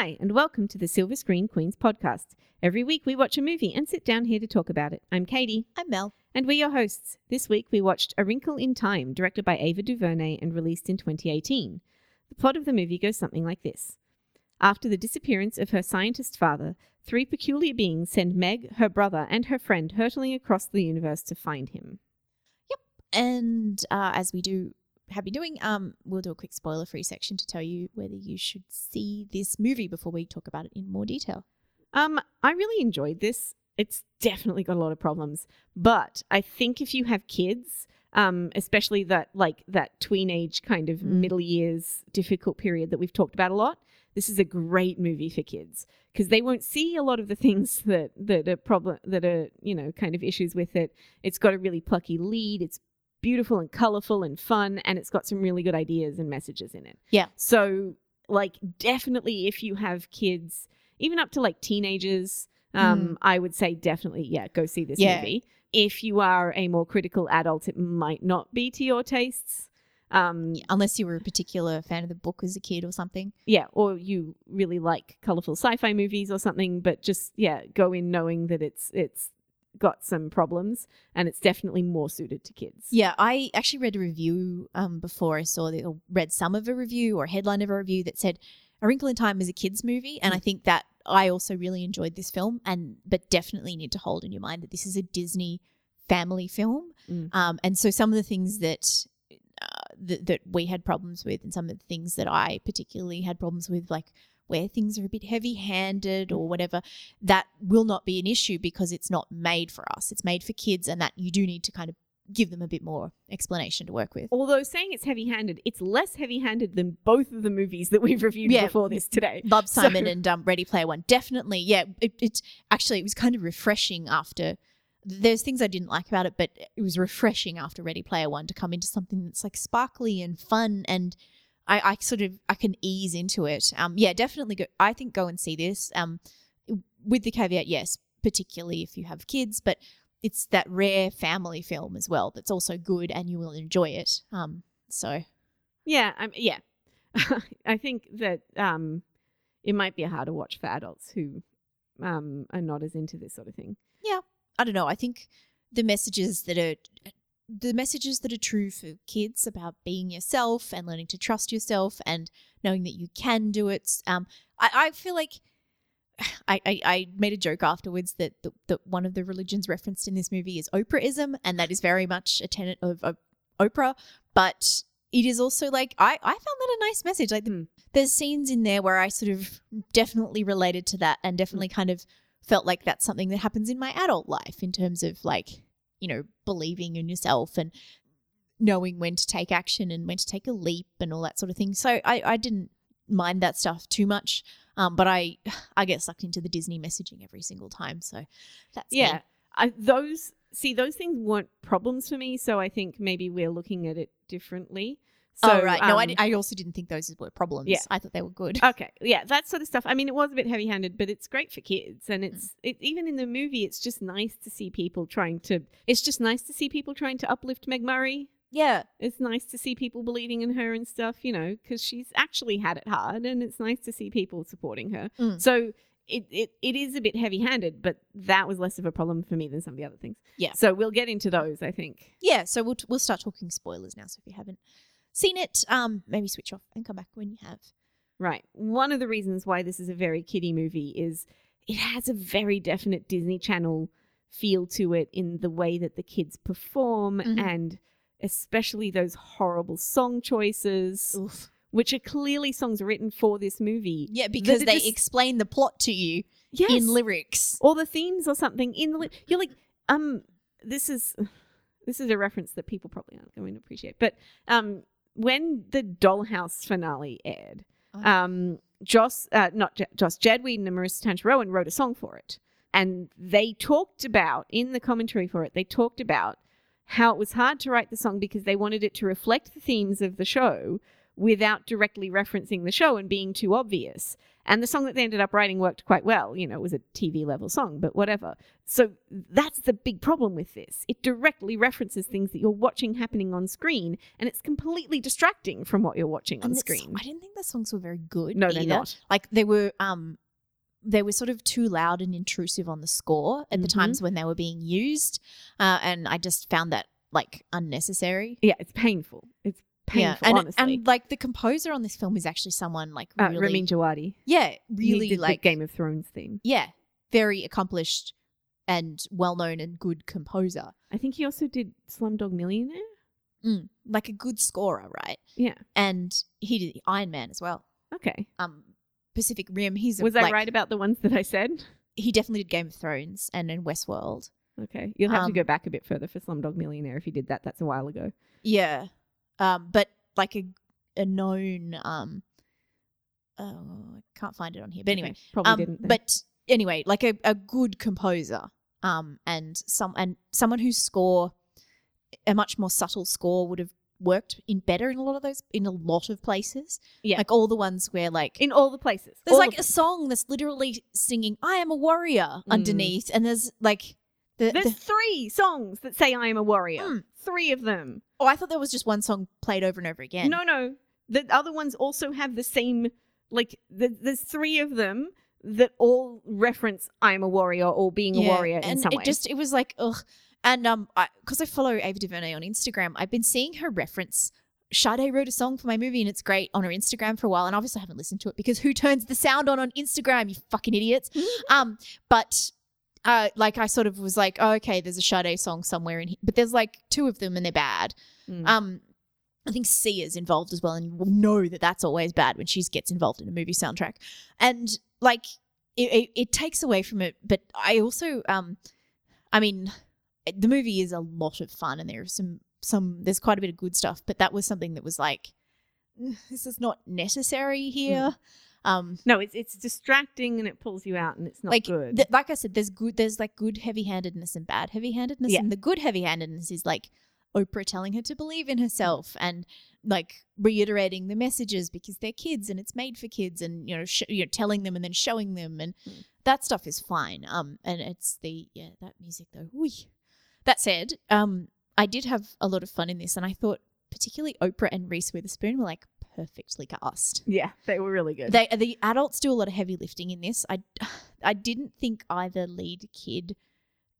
Hi, and welcome to the Silver Screen Queens podcast. Every week we watch a movie and sit down here to talk about it. I'm Katie, I'm Mel. and we're your hosts. This week we watched A Wrinkle in Time, directed by Ava DuVernay and released in 2018. The plot of the movie goes something like this After the disappearance of her scientist father, three peculiar beings send Meg, her brother, and her friend hurtling across the universe to find him. Yep. And uh, as we do been doing, um, we'll do a quick spoiler free section to tell you whether you should see this movie before we talk about it in more detail. Um, I really enjoyed this. It's definitely got a lot of problems, but I think if you have kids, um, especially that like that tweenage kind of Mm. middle years difficult period that we've talked about a lot, this is a great movie for kids because they won't see a lot of the things that that are problem that are you know kind of issues with it. It's got a really plucky lead. It's beautiful and colorful and fun, and it's got some really good ideas and messages in it. Yeah. So like definitely if you have kids, even up to like teenagers, um, I would say definitely, yeah, go see this Yeah. movie. If you are a more critical adult, it might not be to your tastes. Um. Unless you were a particular fan of the book as a kid or something. Yeah, or you really like colorful sci-fi movies or something, but just yeah, go in knowing that it's it's got some problems and it's definitely more suited to kids. Yeah, I actually read a review um, before I saw the, or read some of a review or headline of a review that said A Wrinkle in Time is a kids movie, and I think that I also really enjoyed this film, and but definitely need to hold in your mind that this is a Disney family film, Mm. um, and so some of the things that. Uh, that, that we had problems with, and some of the things that I particularly had problems with, like where things are a bit heavy handed or whatever, that will not be an issue because it's not made for us. It's made for kids, and that you do need to kind of give them a bit more explanation to work with. Although saying it's heavy-handed, it's less heavy-handed than both of the movies that we've reviewed Yeah. before this today. Love So- Simon and um, Ready Player One, definitely. Yeah, it, it's actually it was kind of refreshing after. There's things I didn't like about it, but it was refreshing after Ready Player One to come into something that's like sparkly and fun, and I, I sort of I can ease into it. Um, yeah, definitely go. I think go and see this. Um, with the caveat, yes, particularly if you have kids, but it's that rare family film as well that's also good and you will enjoy it. Um, so Yeah, um, yeah. I think that um, it might be a harder watch for adults who um, are not as into this sort of thing. Yeah, I don't know. I think the messages that are the messages that are true for kids about being yourself and learning to trust yourself and knowing that you can do it. Um, I, I feel like I, I, I made a joke afterwards that, the, that one of the religions referenced in this movie is Oprahism, and that is very much a tenet of, of Oprah. But it is also like I, I found that a nice message. Like the, Hmm. there's scenes in there where I sort of definitely related to that and definitely kind of felt like that's something that happens in my adult life in terms of like you know believing in yourself and knowing when to take action and when to take a leap and all that sort of thing so i, I didn't mind that stuff too much um, but i i get sucked into the disney messaging every single time so that's. Yeah, I, those see those things weren't problems for me, so I think maybe we're looking at it differently. So, oh right no I, um, di- I also didn't think those were problems Yeah. i thought they were good Okay, yeah, that sort of stuff. I mean, it was a bit heavy-handed, but it's great for kids, Mm. and it's it, even in the movie, it's just nice to see people trying to. It's just nice to see people trying to uplift Meg Murray. yeah It's nice to see people believing in her and stuff, you know, because she's actually had it hard, and it's nice to see people supporting her. Mm. So it, it it is a bit heavy-handed, but that was less of a problem for me than some of the other things. Yeah. So we'll get into those, I think. yeah so we'll, we'll start talking spoilers now so if you haven't seen it um maybe switch off and come back when you have Right. One of the reasons why this is a very kiddie movie is it has a very definite Disney Channel feel to it in the way that the kids perform Mhm. and especially those horrible song choices, Oof. which are clearly songs written for this movie. yeah because they just- explain the plot to you Yes. in lyrics or the themes or something in the li- you're like um this is this is a reference that people probably aren't going to appreciate but um when the dollhouse finale aired Oh. um joss uh, not J- joss jed Whedon and maurissa tancharoen wrote a song for it and they talked about in the commentary for it they talked about how it was hard to write the song because they wanted it to reflect the themes of the show without directly referencing the show and being too obvious And the song that they ended up writing worked quite well. You know, it was a TV level song, but whatever. So that's the big problem with this. It directly references things that you're watching happening on screen, and it's completely distracting from what you're watching on And the screen. song- I didn't think the songs were very good. No, they're not. Like they were um they were sort of too loud and intrusive on the score at the Mhm. times when they were being used. Uh, and I just found that like unnecessary. Yeah, it's painful. It's painful, and honestly. and like the composer on this film is actually someone like uh, really Ramin Djawadi. yeah, really like the Game of Thrones theme. yeah, very accomplished and well known and good composer. I think he also did Slumdog Millionaire. Mm, like a good scorer, right? Yeah. And he did Iron Man as well. Okay. Um, Pacific Rim. He's a- Was I like, right about the ones that I said? He definitely did Game of Thrones and in Westworld. Okay. You'll have to Um, go back a bit further for Slumdog Millionaire if you did that. That's a while ago. Yeah. Um, but like a a known um oh I can't find it on here. But anyway. Okay, Probably Um didn't. then. but anyway, like a, a good composer. Um and some and someone whose score a much more subtle score would have worked in better in a lot of those in a lot of places. Yeah. Like all the ones where like in all the places. there's all like the a song that's literally singing I am a warrior Mm. underneath and there's like the, There's the three songs that say I am a warrior. Mm. Three of them. Oh, I thought there was just one song played over and over again. No, no. The other ones also have the same, like, the, there's three of them that all reference I am a warrior or being a warrior in and some it just it was like ugh. And um, because I, follow Ava DuVernay on Instagram, I've been seeing her reference. Sade wrote a song for my movie, and it's great on her Instagram for a while. And obviously, I haven't listened to it because who turns the sound on on Instagram? You fucking idiots. um, but uh, like I sort of was like, oh, okay, there's a Sade song somewhere in here, but there's like two of them, and they're bad. Mm. Um, I think Sia is involved as well, and you will know that that's always bad when she gets involved in a movie soundtrack. And like, it, it, it takes away from it. But I also, um, I mean, the movie is a lot of fun, and there's some some there's quite a bit of good stuff. But that was something that was like, "Mm, this is not necessary here. Um, no, it's it's distracting and it pulls you out and it's not like good. th- like I said, there's good there's like good heavy handedness and bad heavy handedness, Yeah. and the good heavy handedness is like Oprah telling her to believe in herself and like reiterating the messages because they're kids and it's made for kids, and you know, sh- you know, telling them and then showing them, and Mm. that stuff is fine. Um, and it's the yeah that music though. Whee. That said, um, I did have a lot of fun in this, and I thought particularly Oprah and Reese Witherspoon were like perfectly cast. yeah, they were really good. They the adults do a lot of heavy lifting in this. I I didn't think either lead kid,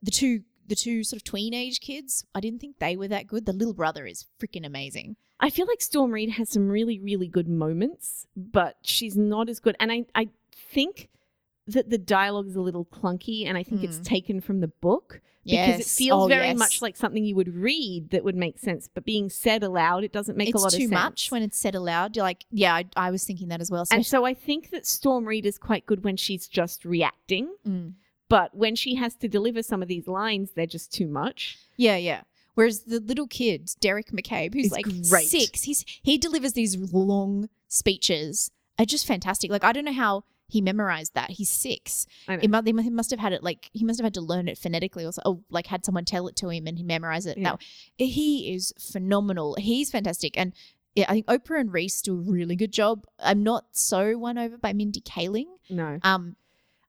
the two the two sort of tween age kids, I didn't think they were that good. The little brother is freaking amazing. I feel like Storm Reed has some really, really good moments, but she's not as good. And I, I think that the dialogue is a little clunky, and I think it's Mm. taken from the book because it feels Oh, very yes. much like something you would read that would make sense, but being said aloud, it doesn't make it's a lot of sense. Too much when it's said aloud. You're like, yeah, I, I was thinking that as well. and so I think that Storm Reed is quite good when she's just reacting, Mm. but when she has to deliver some of these lines, they're just too much. Yeah, yeah. Whereas the little kid, Deric McCabe, who's Is like great. six, he's he delivers these long speeches. Are just fantastic. Like I don't know how he memorized that. He's six. It must, he must have had it like he must have had to learn it phonetically or, so, or like had someone tell it to him and he memorized it. Yeah. That he is phenomenal. He's fantastic, and yeah, I think Oprah and Reese do a really good job. I'm not so won over by Mindy Kaling. no. Um,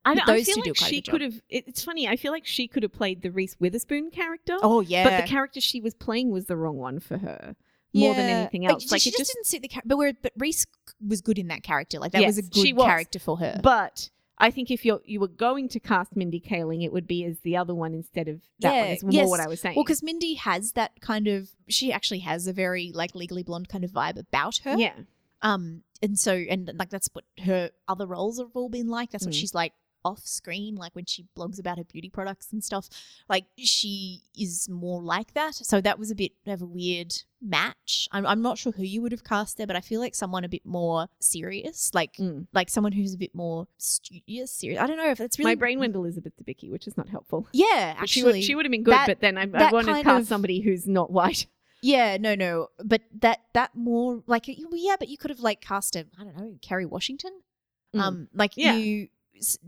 I, I feel two do like quite she could have. It's funny. I feel like she could have played the Reese Witherspoon character. oh yeah, but the character she was playing was the wrong one for her more than anything else. Like she it just, just, didn't suit the character. But where, but Reese was good in that character. Like that was a good was. character for her. but I think if you're you were going to cast Mindy Kaling, it would be as the other one instead of that Yeah, one. Is more yes. what I was saying. well, because Mindy has that kind of. She actually has a very like legally blonde kind of vibe about her. yeah, Um, and so and like that's what her other roles have all been like. That's what Mm. she's like off screen, like when she blogs about her beauty products and stuff. Like she is more like that. So that was a bit of a weird match. I'm I'm not sure who you would have cast there, but I feel like someone a bit more serious, like Mm. like someone who's a bit more studious, serious. I don't know if that's really my brain went Elizabeth Debicki, which is not helpful. Yeah, But she actually, would she would have been good, that- but then I, I wanted to cast of- somebody who's not white. Yeah, no, no, but that that more like yeah, but you could have like cast a I don't know Kerry Washington, Mm. um, like Yeah. you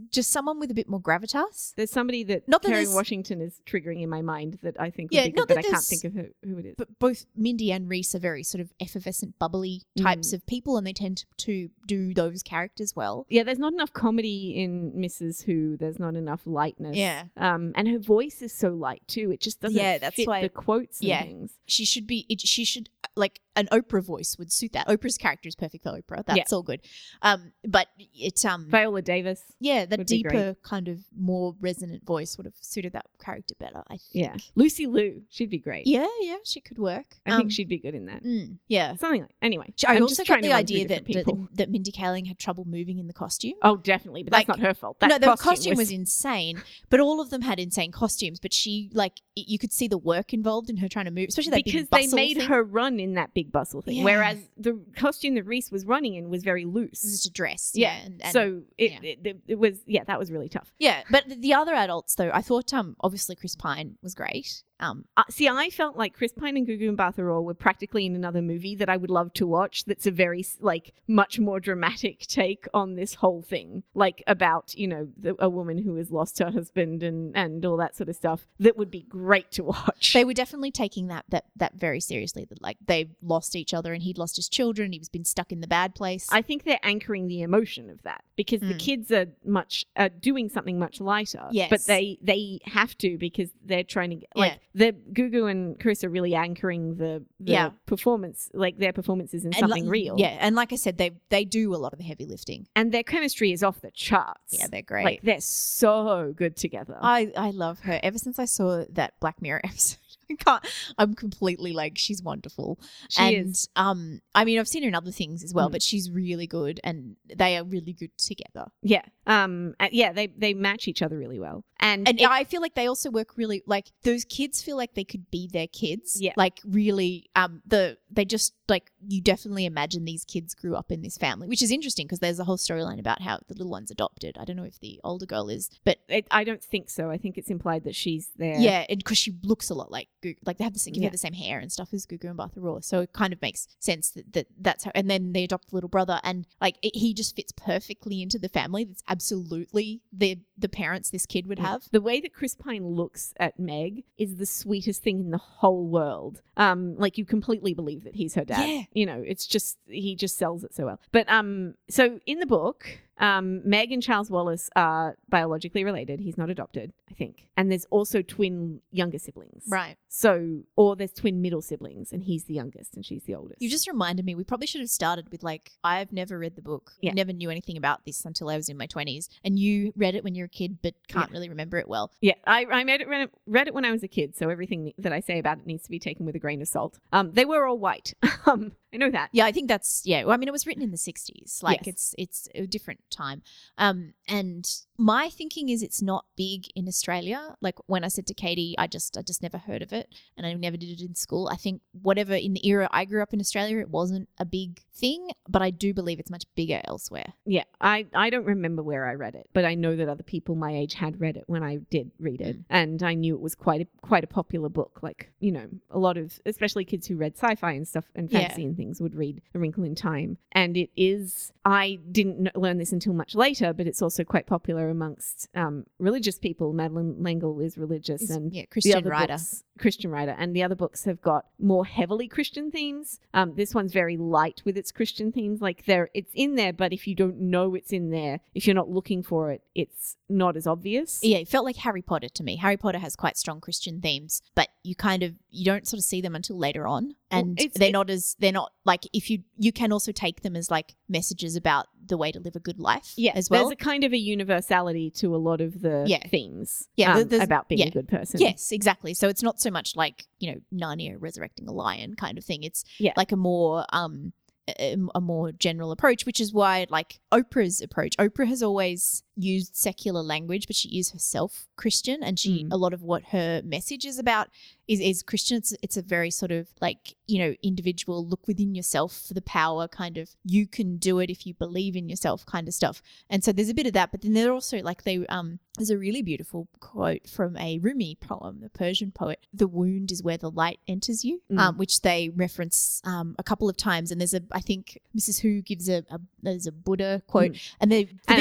just someone with a bit more gravitas. There's somebody that Not that Kerry there's- Washington is triggering in my mind that I think would Yeah, be good, not but that I can't think of who, who it is. But both Mindy and Reese are very sort of effervescent, bubbly types of people, and they tend to do those characters well. Yeah, there's not enough comedy in Mrs. Who. There's not enough lightness. Yeah. Um, and her voice is so light too. It just doesn't Yeah, that's fit why- the quotes and Yeah. things. She should be. It, she should like an Oprah voice would suit that. Oprah's character is perfect for Oprah. That's all good. Um, but it's um, Viola Davis. yeah, that would be great. deeper kind of more resonant voice would have suited that character better. I think. Yeah. Lucy Liu. She'd be great. Yeah, yeah, she could work. I Um, think she'd be good in that. mm, yeah. Something like anyway. I I'm also just got the idea that, that that Mindy Kaling had trouble moving in the costume. Oh, definitely, but that's not her fault. That no, the costume, costume, was, insane, but all of them had insane costumes. But she, like, you could see the work involved in her trying to move, especially that because they made thing. her run in that big bustle thing, Yeah. whereas the costume that Reese was running in was very loose. It was just a dress. Yeah, Yeah, and, and- so it, yeah. it, it it was yeah that was really tough. yeah. But the- the other adults, though, I thought um obviously Chris Pine was great. Um, Uh, see, I felt like Chris Pine and Gugu Mbatha-Raw were practically in another movie that I would love to watch. That's a very like much more dramatic take on this whole thing, like about you know the, a woman who has lost her husband and and all that sort of stuff. That would be great to watch. they were definitely taking that that that very seriously. That like they lost each other, and he'd lost his children. He was been stuck in the bad place. I think they're anchoring the emotion of that because the Mm. kids are much are doing something much lighter. Yes. but they they have to because they're trying to get, Yeah. The Gugu and Chris are really anchoring the, the Yeah. performance, like their performances in And something like- real. Yeah, and like I said, they they do a lot of the heavy lifting. and their chemistry is off the charts. Yeah, they're great. Like they're so good together. I I love her. Ever since I saw that Black Mirror episode, I can't. I'm completely like she's wonderful. she and is. um, I mean, I've seen her in other things as well, Mm. but she's really good, and they are really good together. Yeah. Um. uh, yeah. They they match each other really well. And, And it- I feel like they also work really like those kids feel like they could be their kids. Yeah. Like really, um, the they just like you definitely imagine these kids grew up in this family, which is interesting because there's a whole storyline about how the little one's adopted. I don't know if the older girl is, but it, I don't think so. I think it's implied that she's there. Yeah, and because she looks a lot like like they have the same, Yeah. the same hair and stuff as Gugu Mbatha-Raw, so it kind of makes sense that, that that's how. And then they adopt a little brother, and like it, he just fits perfectly into the family. That's absolutely the the parents this kid would have. The way that Chris Pine looks at Meg is the sweetest thing in the whole world. Um, like you completely believe that he's her dad. Yeah. You know, it's just he just sells it so well. But um, so in the book, um, Meg and Charles Wallace are biologically related. He's not adopted, I think. And there's also twin younger siblings. Right. So, or there's twin middle siblings, and he's the youngest and she's the oldest. You just reminded me. We probably should have started with like I've never read the book. Yeah. Never knew anything about this until I was in my twenties, and you read it when you were a kid, but can't Yeah. really remember it well. Yeah, I, I read, it, read it read it when I was a kid, so everything that I say about it needs to be taken with a grain of salt. Um, they were all white. um, I know that. Yeah, I think that's yeah. Well, I mean, it was written in the '60s. Like Yes. it's it's a different time. Um, and my thinking is it's not big in Australia. Like when I said to Katie, I just I just never heard of it, and I never did it in school. I think whatever in the era I grew up in Australia, it wasn't a big thing, but I do believe it's much bigger elsewhere. Yeah, I, I don't remember where I read it, but I know that other people my age had read it when I did read it, Mm. and I knew it was quite a quite a popular book. Like you know, a lot of especially kids who read sci-fi and stuff and Yeah. fantasy and things would read A Wrinkle in Time, and it is. I didn't learn this until much later, but it's also quite popular amongst um, religious people. Madeleine L'Engle is religious, It's- and yeah, Christian writer. books, Christian writer, and the other books have got more heavily Christian themes. Um, this one's very light with its Christian themes. Like there, it's in there, but if you don't know it's in there, if you're not looking for it, it's not as obvious. Yeah, it felt like Harry Potter to me. Harry Potter has quite strong Christian themes, but you kind of you don't sort of see them until later on, and it's- they're it- not as they're not like if you you can also take them as like messages about the way to live a good life. Yeah, as well. There's a kind of a universality to a lot of the Yeah. themes. Yeah, um, about being yeah. a good person. Yes, exactly. So it's not so much like you know Narnia resurrecting a lion kind of thing. It's Yeah. like a more um a, a more general approach, which is why like Oprah's approach. Oprah has always used secular language, but she is herself Christian, and she Mm. a lot of what her message is about is is Christian. It's it's a very sort of like you know individual look within yourself for the power kind of you can do it if you believe in yourself kind of stuff. And so there's a bit of that, but then there also like they um there's a really beautiful quote from a Rumi poem, the Persian poet. The wound is where the light enters you, Mm. um, which they reference um, a couple of times. And there's a, I think Mrs. Who gives a, a there's a Buddha quote, and they the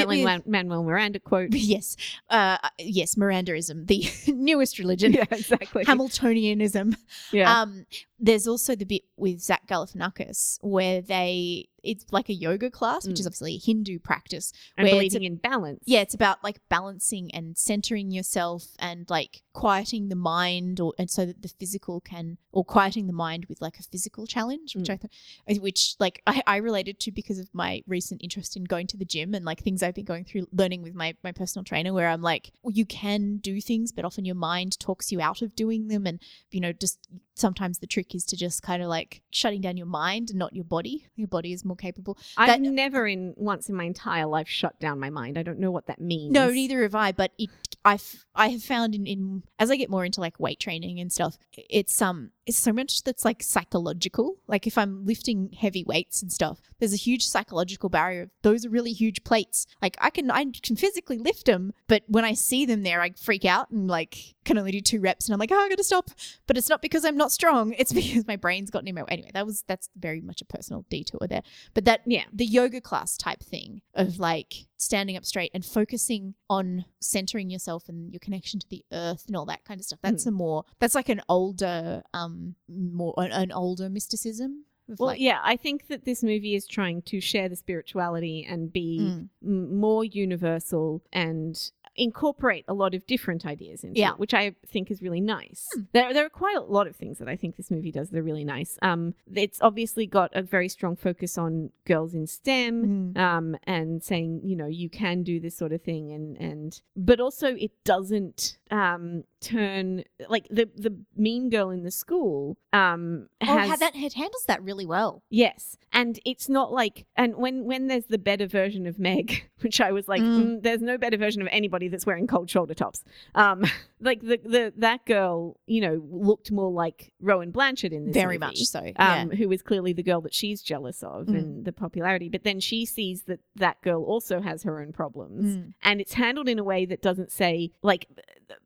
Lin-Manuel Miranda quote. yes, uh, yes, Mirandaism, the newest religion. yeah, exactly. Hamiltonianism. yeah. Um, there's also the bit with Zach Galifianakis where they it's like a yoga class, which Mm. is obviously a Hindu practice. and where it's believing in balance. Yeah, it's about like balancing and centering yourself and like quieting the mind, or and so that the physical can, or quieting the mind with like a physical challenge, which I thought, which like I, I related to because of my recent interest in going to the gym and like things I've been going through learning with my my personal trainer, where I'm like, well, you can do things, but often your mind talks you out of doing them, and you know, just sometimes the trick is to just kind of like shutting down your mind and not your body. Your body is more capable. I've that- never in once in my entire life shut down my mind. I don't know what that means. No, neither have I. But it, I've I have found in, in as I get more into like weight training and stuff, it's um it's so much that's like psychological. Like if I'm lifting heavy weights and stuff, there's a huge psychological barrier. Those are really huge plates. Like I can I can physically lift them, but when I see them there, I freak out and like can only do two reps, and I'm like, oh, I gotta stop. But it's not because I'm not strong. It's because my brain's gotten in my way. Anyway, that was that's very much a personal detour there. But that Yeah. the yoga class type thing of like standing up straight and focusing on centering yourself and your connection to the earth and all that kind of stuff. That's a more that's like an older um more an, an older mysticism. Well, like, yeah, I think that this movie is trying to share the spirituality and be Mm. m- more universal and incorporate a lot of different ideas into Yeah. it, which I think is really nice. Hmm. There, there are quite a lot of things that I think this movie does that are really nice. Um, it's obviously got a very strong focus on girls in STEM, Mm. um, and saying you know you can do this sort of thing, and and but also it doesn't um turn like the the mean girl in the school um Oh, has how that it handles that really well. Yes, and it's not like and when when there's the better version of Meg, which I was like, Mm. mm, there's no better version of anybody that's wearing cold shoulder tops. Um, like the the that girl, you know, looked more like Rowan Blanchard in this Very movie, much so. yeah. Um, who is clearly the girl that she's jealous of Mm. and the popularity. But then she sees that that girl also has her own problems, Mm. and it's handled in a way that doesn't say like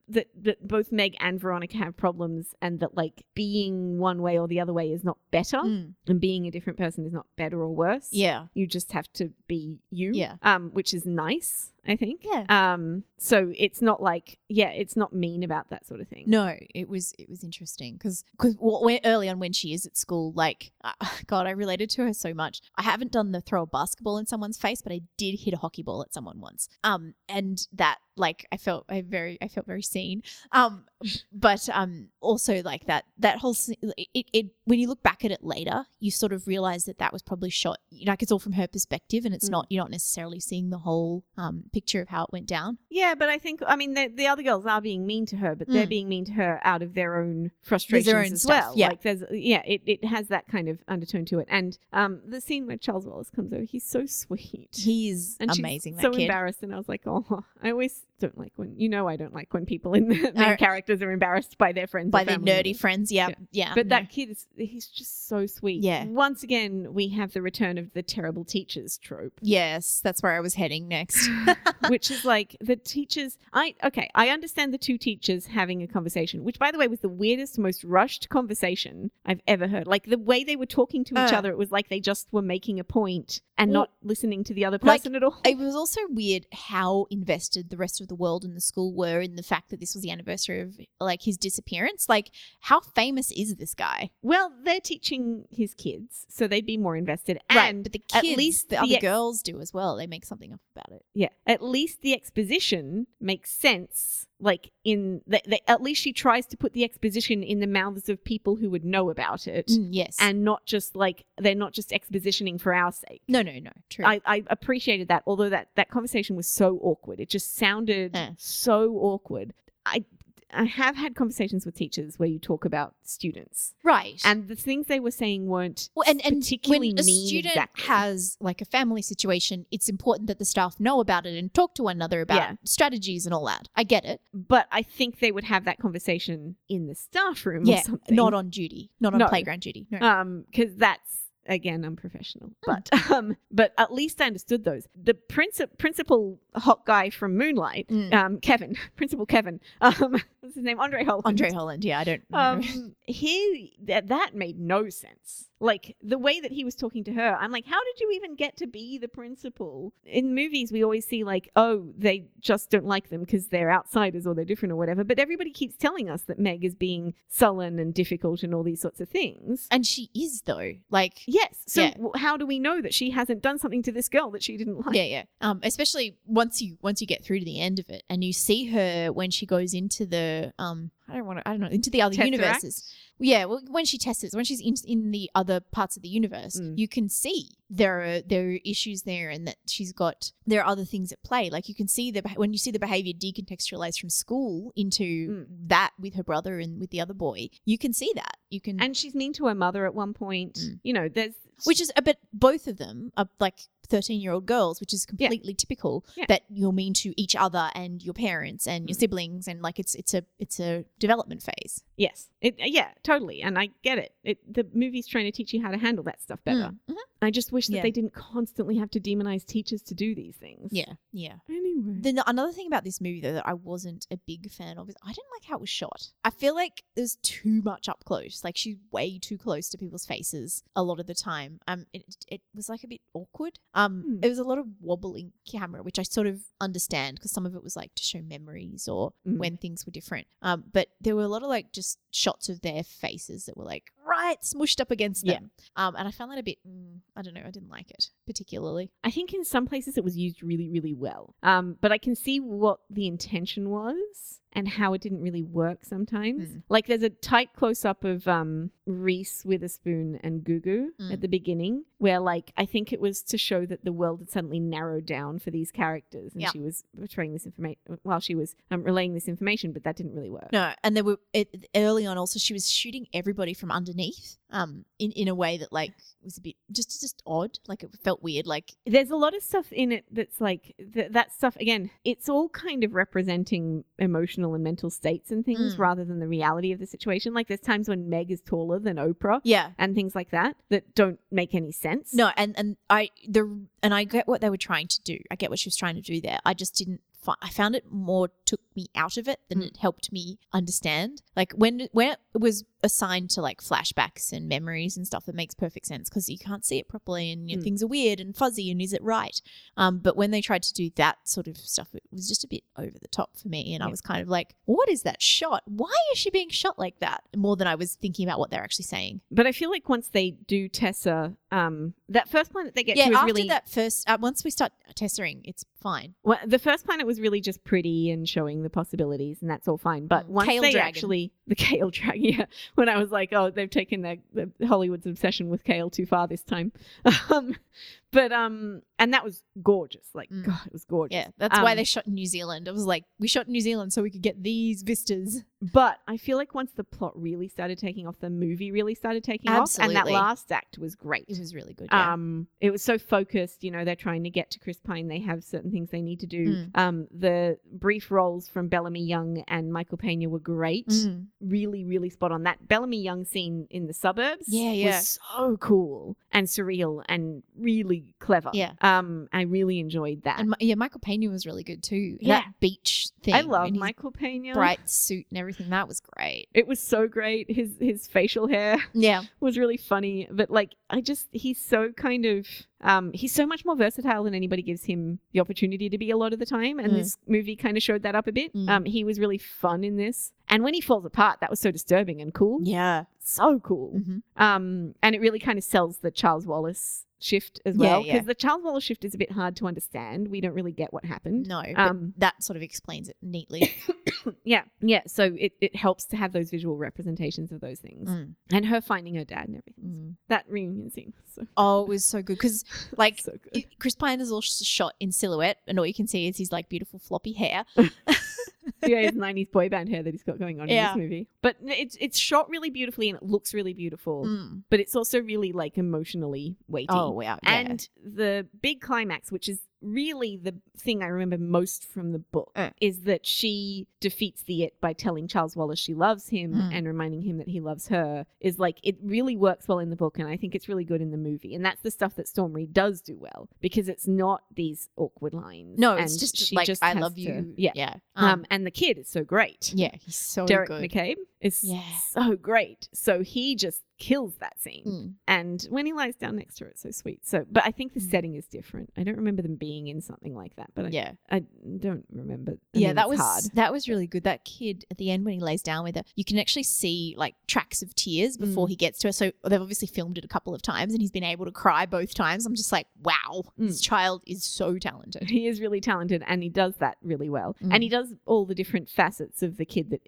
that that both Meg and Veronica have problems, and that like being one way or the other way is not better, Mm. and being a different person is not better or worse. Yeah. you just have to be you. Yeah. um, which is nice, I think. Yeah. Um, so it's not like yeah, it's not mean about that sort of thing. No, it was it was interesting because because early on when she is at school, like uh, God, I related to her so much. I haven't done the throw a basketball in someone's face, but I did hit a hockey ball at someone once. Um, and that like I felt I very I felt very seen. Um, but um, also like that that whole it, it when you look back at it later, you sort of realize that that was probably shot like it's all from her perspective, and it's Mm. not you're not necessarily seeing the whole um picture of how it went down. Yeah, but I think I mean the, the other girls are being mean to her, but they're Mm. being mean to her out of their own frustrations own as stuff, well. yeah. Like there's yeah, it, it has that kind of undertone to it. And um the scene where Charles Wallace comes over, he's so sweet. He is and amazing. So kid. embarrassed, and I was like, oh, I always don't like when you know I don't like when people in the main characters are embarrassed by their friends, by their nerdy members. friends. Yeah, Yeah. yeah. But no. that kid is he's just so sweet. Yeah. Once again, we have the return of the terrible teachers trope. yes, that's where I was heading next. which is like the teachers i okay i understand the two teachers having a conversation which by the way was the weirdest most rushed conversation i've ever heard like the way they were talking to each Uh. other it was like they just were making a point and Well, not listening to the other like, person at all it was also weird how invested the rest of the world and the school were in the fact that this was the anniversary of like his disappearance. Like, how famous is this guy? well they're teaching his kids so they'd be more invested right, and but the at least the the other ex- girls do as well. They make something up about it. yeah at least the exposition makes sense like in the, the, at least she tries to put the exposition in the mouths of people who would know about it Mm, yes, and not just like they're not just expositioning for our sake. no, no, no. True. I, I appreciated that, although that that conversation was so awkward. It just sounded Eh. so awkward. I I have had conversations with teachers where you talk about students, right. and the things they were saying weren't Well, and, and particularly when a student exactly. has like a family situation, it's important that the staff know about it and talk to one another about Yeah. strategies and all that. I get it. but I think they would have that conversation in the staff room or Yeah, something. not on duty, not on No. playground duty. No. um because that's again unprofessional Hmm. but um but at least i understood those the princi- principal hot guy from moonlight Mm. um kevin principal kevin um what's his name? Andre Holland. Andre Holland. Yeah, I don't. know. Um, he that that made no sense. Like the way that he was talking to her, I'm like, how did you even get to be the principal? In movies, we always see like, oh, they just don't like them because they're outsiders or they're different or whatever. But everybody keeps telling us that Meg is being sullen and difficult and all these sorts of things. and she is though. Like, Yes. So Yeah. how do we know that she hasn't done something to this girl that she didn't like? yeah, yeah. Um, especially once you once you get through to the end of it, and you see her when she goes into the um, I don't want to, I don't know, into the other Tesseract? universes. Yeah, well, when she tests it, when she's in in the other parts of the universe, Mm. you can see there are there are issues there, and that she's got there are other things at play. Like you can see the when you see the behavior decontextualized from school into Mm. that with her brother and with the other boy, you can see that. You can And she's mean to her mother at one point. Mm. You know, there's which is a bit both of them are like 13 year old girls which is completely typical Yeah. that you're mean to each other and your parents and your Mm. siblings and like it's it's a it's a development phase yes, it yeah, totally, and I get it. It the movie's trying to teach you how to handle that stuff better. Mm, mhm. I just wish that Yeah. they didn't constantly have to demonize teachers to do these things. yeah yeah Anyway, then another thing about this movie though that I wasn't a big fan of is I didn't like how it was shot. I feel like there's too much up close. Like she's way too close to people's faces a lot of the time. Um, it, it was like a bit awkward. Um, Hmm. it was a lot of wobbling camera, which I sort of understand because some of it was like to show memories or Mhm. when things were different. Um, but there were a lot of like just shots of their faces that were like right smushed up against Yeah. them. Um, and I found that a bit. Mm, I don't know. I didn't like it particularly. I think in some places it was used really, really well. Um, but I can see what the intention was and how it didn't really work sometimes. Mm. Like there's a tight close up of um, Reese Witherspoon and Gugu Mm. at the beginning, where like I think it was to show that the world had suddenly narrowed down for these characters, and Yeah. she was portraying this information while she was um, relaying this information, but that didn't really work. No, and there were it, early on also she was shooting everybody from underneath, um, in in a way that like was a bit just just odd. Like it felt weird. Like there's a lot of stuff in it that's like th- that stuff again it's all kind of representing emotional and mental states and things Mm. rather than the reality of the situation like there's times when meg is taller than oprah yeah, and things like that that don't make any sense no, and and I the and I get what they were trying to do. I get what she was trying to do there. I just didn't. I found it more took me out of it than Mm. it helped me understand. Like when when it was assigned to like flashbacks and memories and stuff, that makes perfect sense because you can't see it properly and you know, Mm. things are weird and fuzzy and is it right? Um, but when they tried to do that sort of stuff, it was just a bit over the top for me, and I was kind of like, "What is that shot? Why is she being shot like that?" More than I was thinking about what they're actually saying. but i feel like once they do tesser um that first planet they get yeah, to is after really that first, uh, once we start tessering, it's fine. well, the first planet was really just pretty and showing the possibilities, and that's all fine. But Mm, once Kale they dragon. actually the kale dragon, yeah, when I was like, oh, they've taken the, the Hollywood's obsession with kale too far this time. Um, but um, and that was gorgeous. Like, Mm. God, it was gorgeous. Yeah, that's why Um, they shot in New Zealand. It was like, we shot in New Zealand so we could get these vistas. But I feel like once the plot really started taking off, the movie really started taking off, and that last act was great. It was really good. Yeah. Um, it was so focused. You know, they're trying to get to Chris Pine. They have certain things they need to do. Mm. Um, the brief roles from Bellamy Young and Michael Pena were great. Mm. Really, really spot on. That Bellamy Young scene in the suburbs, Yeah, yeah. was so cool and surreal and really clever. Yeah. Um, I really enjoyed that. And yeah, Michael Pena was really good too. Yeah. That beach thing. I love Michael Pena. bright suit and everything. That was great. It was so great. His his facial hair Yeah. was really funny but like i just he's so kind of um he's so much more versatile than anybody gives him the opportunity to be a lot of the time and Mm. this movie kind of showed that up a bit Mm. um he was really fun in this and when he falls apart that was so disturbing and cool Yeah. so cool hmm um and it really kind of sells the charles wallace shift as Yeah, well yeah. because the charles wallace shift is a bit hard to understand we don't really get what happened No, but um that sort of explains it neatly. yeah yeah so it, it helps to have those visual representations of those things Mm, and her finding her dad and everything mm. that reunion scene was so Oh, it was so good because like so good it- Chris Pine is all sh- shot in silhouette, and all you can see is his like beautiful floppy hair. yeah, his '90s boy band hair that he's got going on Yeah. in this movie. But n- it's it's shot really beautifully and it looks really beautiful. Mm. But it's also really like emotionally weighty. Oh wow! Yeah. And the big climax, which is really the thing I remember most from the book Uh. is that she defeats the it by telling Charles Wallace she loves him Mm. and reminding him that he loves her. Is like it really works well in the book, and I think it's really good in the movie. And that's the stuff that Storm Reed does do well because it's not these awkward lines. No, it's just she like just I love to- you. Yeah. yeah. Um, Um, and the kid is so great. yeah, he's so Deric good. McCabe is Yeah. so great. So he just kills that scene. Mm. And when he lies down next to her, it's so sweet. So, but I think the Mm. setting is different. I don't remember them being in something like that, but I, Yeah, I don't remember. I yeah, mean, that was hard. that was really good. That kid at the end when he lays down with her, you can actually see like tracks of tears before Mm. he gets to her. So they've obviously filmed it a couple of times, and he's been able to cry both times. I'm just like, wow, this Mm. child is so talented. He is really talented, and he does that really well. Mm. And he does all the different facets of the kid that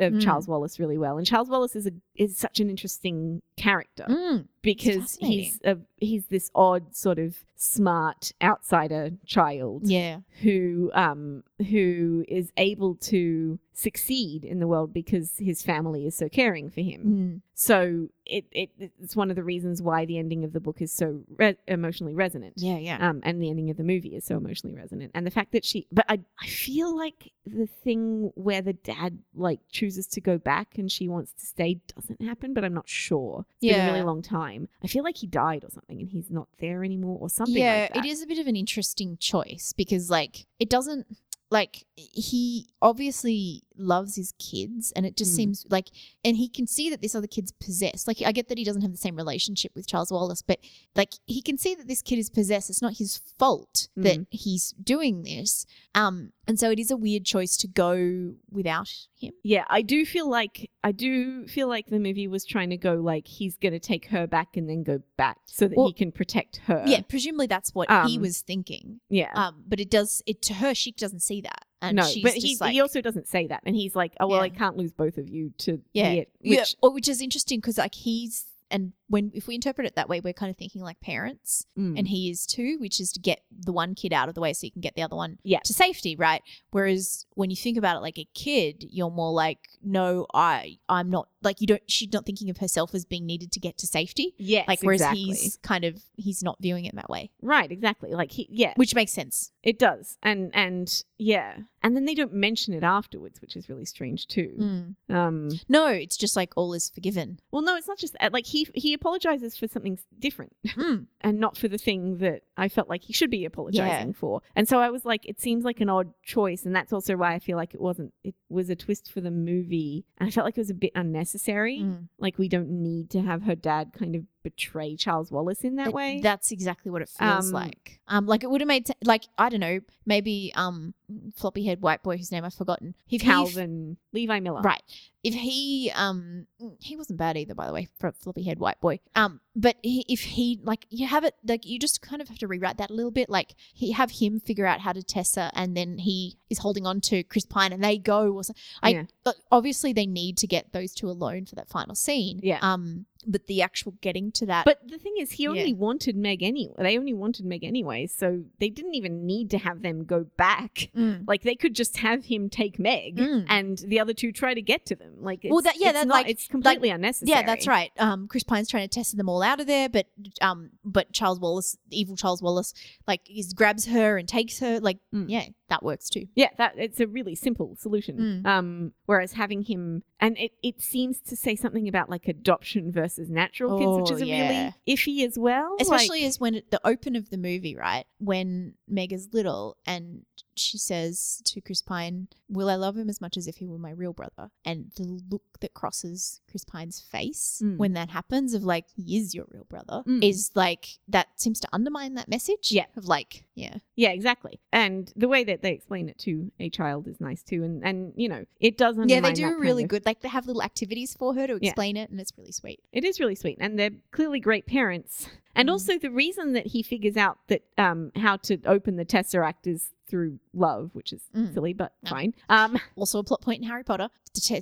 of Mm. Charles Wallace really well. And Charles Wallace is a is such an interesting character. Mm. because he's a, he's this odd sort of smart outsider child Yeah, who um who is able to succeed in the world because his family is so caring for him. Mm. So it, it it's one of the reasons why the ending of the book is so re- emotionally resonant. yeah, yeah. Um, and the ending of the movie is so emotionally resonant, and the fact that she, but I, I feel like the thing where the dad like chooses to go back and she wants to stay doesn't happen, but I'm not sure. It's been a really long time. I feel like he died or something, and he's not there anymore, or something. yeah, like that. it is a bit of an interesting choice because like it doesn't like he obviously loves his kids and it just Mm. seems like and he can see that this other kid's possessed like i get that he doesn't have the same relationship with charles wallace but like he can see that this kid is possessed it's not his fault that Mm. he's doing this um and so it is a weird choice to go without him Yeah, I do feel like I do feel like the movie was trying to go like he's going to take her back and then go back so that Well, he can protect her. yeah presumably that's what he Um, was thinking yeah. um but it does it to her she doesn't see that and no, but he like, he also doesn't say that, and he's like, "Oh well, I can't lose both of you to Yeah. it," yeah, which or- which is interesting because like he's and when if we interpret it that way, we're kind of thinking like parents, mm, and he is too, which is to get the one kid out of the way so you can get the other one Yeah. to safety, right? Whereas when you think about it like a kid, you're more like, no, I I'm not like you don't she's not thinking of herself as being needed to get to safety. Yeah, Like whereas exactly. he's kind of he's not viewing it that way, right, exactly. Like he, yeah, which makes sense. it does, and and yeah, and then they don't mention it afterwards, which is really strange too. Um, No, it's just like all is forgiven. well, no, it's not just that. Like he he apologizes for something different. Mm. and not for the thing that I felt like he should be apologizing for. And so I was like, it seems like an odd choice, and that's also why I feel like it wasn't. It was a twist for the movie, and I felt like it was a bit unnecessary. Mm. Like we don't need to have her dad kind of betray Charles Wallace in that It- way. That's exactly what it feels Um, like. Um, like it would have made t- like I don't know, maybe um, floppy head white boy whose name I've forgotten. If he Calvin Levi Miller, right? If he um, he wasn't bad either, by the way, for floppy head white boy. Um, but he, if he like you have it like you just kind of have to rewrite that a little bit. Like he have him figure out how to tesser, and then he is holding on to Chris Pine, and they go. Or so, I Yeah. obviously they need to get those two alone for that final scene. Yeah. Um, but the actual getting to that. But the thing is, he only Yeah. wanted Meg anyway. They only wanted Meg anyway, so they didn't even need to have them go back. Mm. Like they could just have him take Meg, Mm. and the other two try to get to them. Like, it's, Well, that- yeah, it's that, not, like- it's completely unnecessary. Yeah, that's right. Um, Chris Pine's trying to test them all out of there, but um, but Charles Wallace, evil Charles Wallace, like is grabs her and takes her. Like, Mm. yeah, that works too. Yeah, that it's a really simple solution. Mm. Um, whereas having him and it, it seems to say something about like adoption versus natural kids, which Oh, is a yeah. really iffy as well. Especially Like- as when it, the open of the movie, right? When Meg is little and she says to Chris Pine, "Will I love him as much as if he were my real brother?" And the look that crosses Chris Pine's face Mm. when that happens, of like he is your real brother, Mm. is like that seems to undermine that message. Yeah. of like, yeah, yeah, exactly. And the way that they explain it to a child is nice too. And and you know it doesn't. yeah, they do really of- good. Like they have little activities for her to Yeah. explain it, and it's really sweet. It is really sweet, and they're clearly great parents. And Mm. also, the reason that he figures out that um, how to open the tesseract is through love, which is Mm. silly, but No. fine. Um, Also, a plot point in Harry Potter.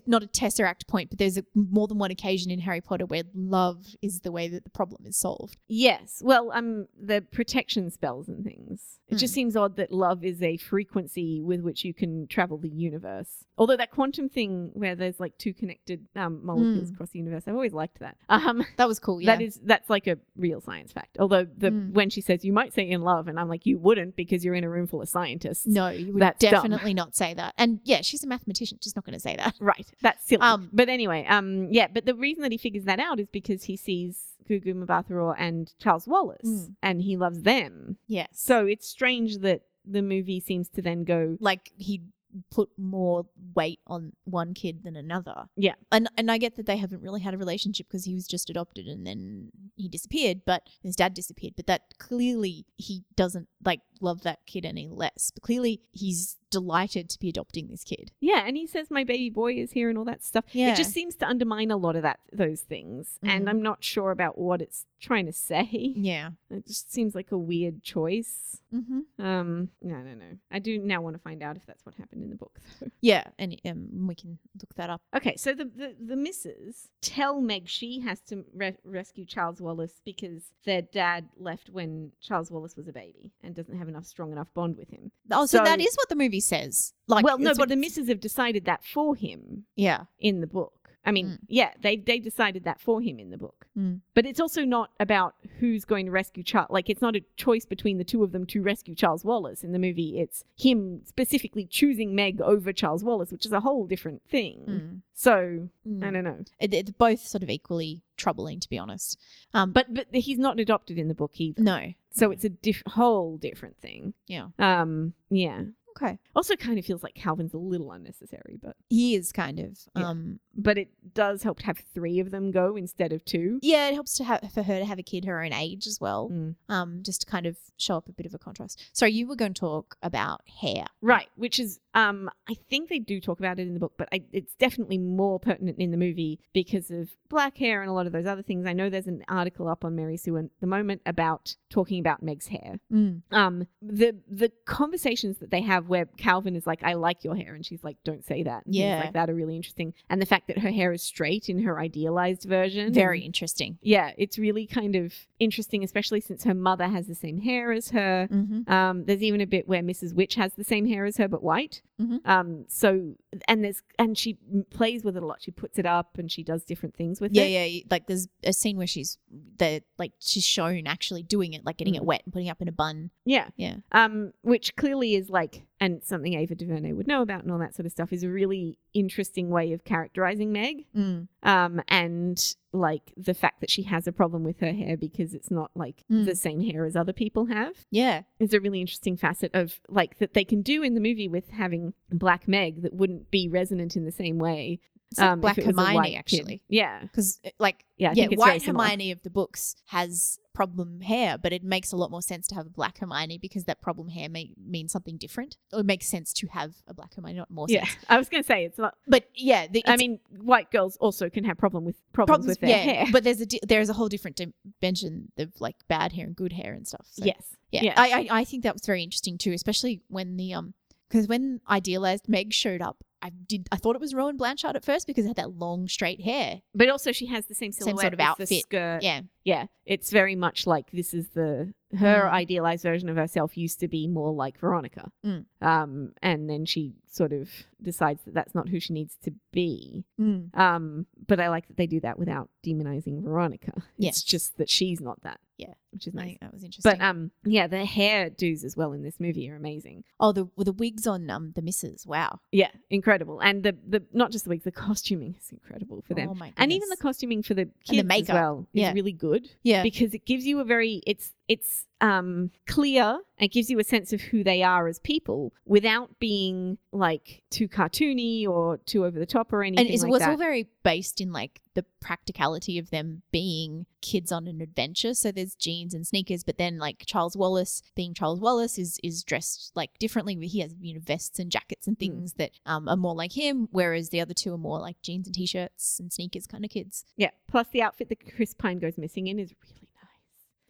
Not a tesseract point, but there's a, more than one occasion in Harry Potter where love is the way that the problem is solved. yes. Well, um, the protection spells and things. It just Mm. seems odd that love is a frequency with which you can travel the universe. Although that quantum thing where there's like two connected um, molecules Mm. across the universe, I've always liked that. Um, That was cool. Yeah. That is that's like a real science fact. Although the Mm. when she says you might say in love, and I'm like you wouldn't because you're in a room full of scientists. no, you would That's dumb. definitely not say that. And yeah, she's a mathematician. She's not going to say that. Right. That's silly. Um, but anyway, um, yeah. But the reason that he figures that out is because he sees Gugu Mbatha-Raw and Charles Wallace, Mm. and he loves them. Yes. So it's strange that the movie seems to then go, like he put more weight on one kid than another. Yeah. And and I get that they haven't really had a relationship because he was just adopted and then he disappeared, but his dad disappeared. But that clearly he doesn't like love that kid any less. But clearly he's delighted to be adopting this kid. yeah. And he says my baby boy is here and all that stuff. Yeah. It just seems to undermine a lot of that those things, and Mhm. I'm not sure about what it's trying to say. Yeah. It just seems like a weird choice. Mm-hmm. Um, no, no, no. I do now want to find out if that's what happened in the book, though. Yeah, and um, we can look that up. Okay, so the, the, the missus tell Meg she has to re- rescue Charles Wallace because their dad left when Charles Wallace was a baby and doesn't have enough strong enough bond with him. Oh, so, So- that is what the movie says. Like, well, no, but the it's- missus have decided that for him yeah, in the book. I mean, Mm. yeah, they they decided that for him in the book. Mm. But it's also not about who's going to rescue Charles. Like, it's not a choice between the two of them to rescue Charles Wallace in the movie. It's him specifically choosing Meg over Charles Wallace, which is a whole different thing. Mm. So Mm. I don't know. It, it's both sort of equally troubling, to be honest. Um, But but he's not adopted in the book either. no, So it's a diff- whole different thing. yeah, Um, yeah. Okay. Also, kind of feels like Calvin's a little unnecessary, but He is kind of, Yeah. um, but it does help to have three of them go instead of two. yeah. It helps to have for her to have a kid her own age as well, Mm. um, just to kind of show up a bit of a contrast. So you were going to talk about hair, Right, which is um, I think they do talk about it in the book, but I, it's definitely more pertinent in the movie because of black hair and a lot of those other things. I know there's an article up on Mary Sue at the moment about talking about Meg's hair. mm. um the the conversations that they have where Calvin is like I like your hair and she's like don't say that and Yeah. like that are really interesting and the fact that her hair is straight in her idealized version very and- interesting. yeah it's really kind of interesting especially since her mother has the same hair as her Mm-hmm. um there's even a bit where Mrs Which has the same hair as her but white Mhm. um so and there's and she plays with it a lot she puts it up and she does different things with Yeah, it yeah. Yeah. Like there's a scene where she's the like she's shown actually doing it, like getting it Mm. wet and putting it up in a bun. yeah Yeah. um, which clearly is like, and something Ava DuVernay would know about and all that sort of stuff, is a really interesting way of characterizing Meg. Mm. Um, and like the fact that she has a problem with her hair because it's not like Mm. the same hair as other people have Yeah. is a really interesting facet of like that they can do in the movie with having Black Meg that wouldn't be resonant in the same way. It's like um, Black Hermione kid. actually. Yeah. because like Yeah. Yeah, think it's very white. Hermione of the books has problem hair, but it makes a lot more sense to have a black Hermione because that problem hair may mean something different. Or it makes sense to have a black Hermione, not more Yeah. sense. I was going to say it's not. But yeah, the, I mean, white girls also can have problem with problems, with their yeah, hair. but there's a di- there's a whole different dimension of like bad hair and good hair and stuff. So, yes. yeah. I, I I think that was very interesting too, especially when the um because when idealized Meg showed up, I did I thought it was Rowan Blanchard at first because it had that long straight hair. But also, she has the same Same silhouette, sort of outfit. Skirt. Yeah, yeah. It's very much like this is the her Mm. idealized version of herself used to be more like Veronica, Mm. um, and then she sort of decides that that's not who she needs to be. mm. Um, but I like that they do that without demonizing Veronica. It's just that she's not that. Yeah. which is I nice. think that was interesting. But um, yeah, the hair hairdos as well in this movie are amazing. oh, the the wigs on um the misses, wow, Yeah, incredible. And the the not just the wigs, the costuming is incredible for them. Oh my and even the costuming for the kids the as well is Yeah. really good yeah, because it gives you a very it's it's um clear and gives you a sense of who they are as people without being like too cartoony or too over the top or anything and it like was that. all very based in like the practicality of them being kids on an adventure. So there's jeans and sneakers, but then like Charles Wallace being Charles Wallace is is dressed like differently. He has you know vests and jackets and Mm. things that um are more like him, whereas the other two are more like jeans and t-shirts and sneakers kind of kids. yeah. Plus the outfit that Chris Pine goes missing in is really.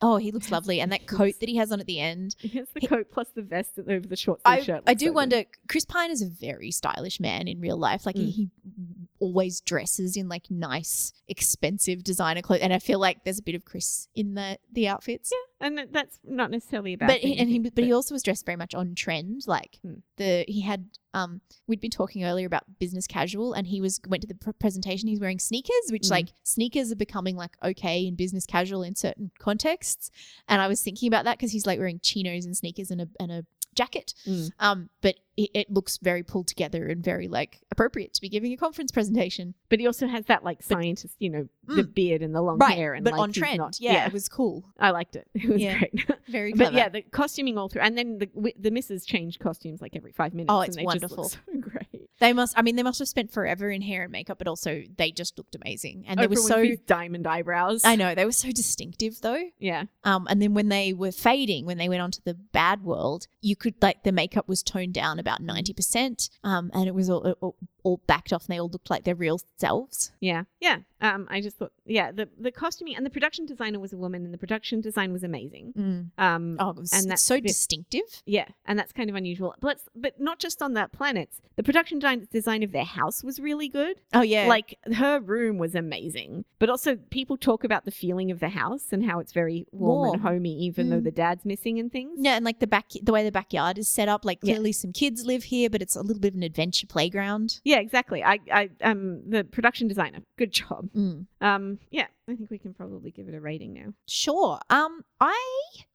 Oh, he looks lovely, and that coat that he has on at the end. He has the He- coat plus the vest over the short I, shirt. I do wonder. Chris Pine is a very stylish man in real life. Like he, Mm. he always dresses in like nice, expensive designer clothes, and I feel like there's a bit of Chris in the the outfits. Yeah, and that's not necessarily about. but he, and he, think, but he also was dressed very much on trend. Like Hmm. the he had um we'd been talking earlier about business casual, and he was went to the pr- presentation. He's wearing sneakers, which Mm. like sneakers are becoming like okay in business casual in certain contexts. And I was thinking about that because he's like wearing chinos and sneakers and a and a jacket. Mm. Um, but it, it looks very pulled together and very like appropriate to be giving a conference presentation. but he also has that like scientist, you know, the Mm. beard and the long hair, and but like, on trend. not- yeah, it was cool. I liked it. It was Yeah. great. Very clever. but yeah, the costuming all through, and then the the misses change costumes like every five minutes. Oh, and it's they just look wonderful. so great. They must. I mean, they must have spent forever in hair and makeup, but also they just looked amazing. And they were so. Winfrey's diamond eyebrows. I know they were so distinctive though. Yeah, Um, and then when they were fading, when they went onto the bad world, you could like the makeup was toned down about ninety percent. Um, and it was all, all all backed off, and they all looked like their real selves. yeah, yeah. Um, I just thought, yeah, the the costuming and the production designer was a woman, and the production design was amazing. Um, Oh, it was And that's so the- distinctive. Yeah, and that's kind of unusual. But but not just on that planets. The production design of their house was really good. Oh yeah, Like her room was amazing. But also people talk about the feeling of the house and how it's very warm, and Warm. homey even though Mm. the dad's missing and things. Yeah, and like the back, the way the backyard is set up, like Yeah. clearly some kids live here, but it's a little bit of an adventure playground. Yeah, exactly. I I um the production designer. Good job. Mm. Um yeah, I think we can probably give it a rating now. Sure. Um, I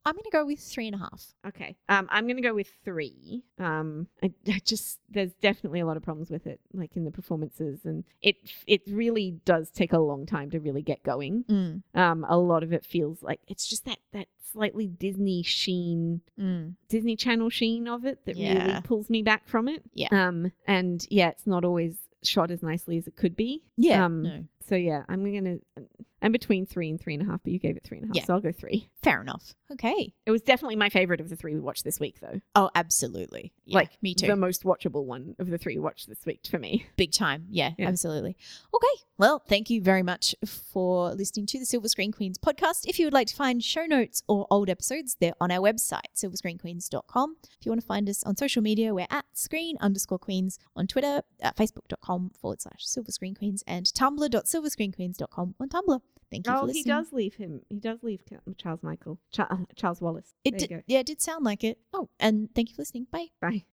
I'm gonna go with three and a half. Okay. Um I'm going to go with 3. Um I, I just there's definitely a lot of problems with it like in the performances and it it really does take a long time to really get going. Mm. um a lot of it feels like it's just that that slightly disney sheen Mm. disney channel sheen of it that Yeah. really pulls me back from it Yeah. um and yeah it's not always shot as nicely as it could be Yeah. um no. so yeah i'm gonna i'm between three and three and a half but you gave it three and a half Yeah. so i'll go three Fair enough. Okay. it was definitely my favorite of the three we watched this week though Oh, absolutely. Yeah, like me too. the most watchable one of the three we watched this week for me Big time. Yeah, Yeah. absolutely. Okay. Well, thank you very much for listening to the Silver Screen Queens podcast. If you would like to find show notes or old episodes, they're on our website, silverscreenqueens.com. If you want to find us on social media, we're at screen underscore queens on Twitter, at facebook.com forward slash silver screen queens, and tumblr.silverscreenqueens.com on Tumblr. Thank you for oh he listening. does leave him he does leave charles michael Cha- uh, charles wallace It did, yeah, it did sound like it. Oh, and thank you for listening. Bye. bye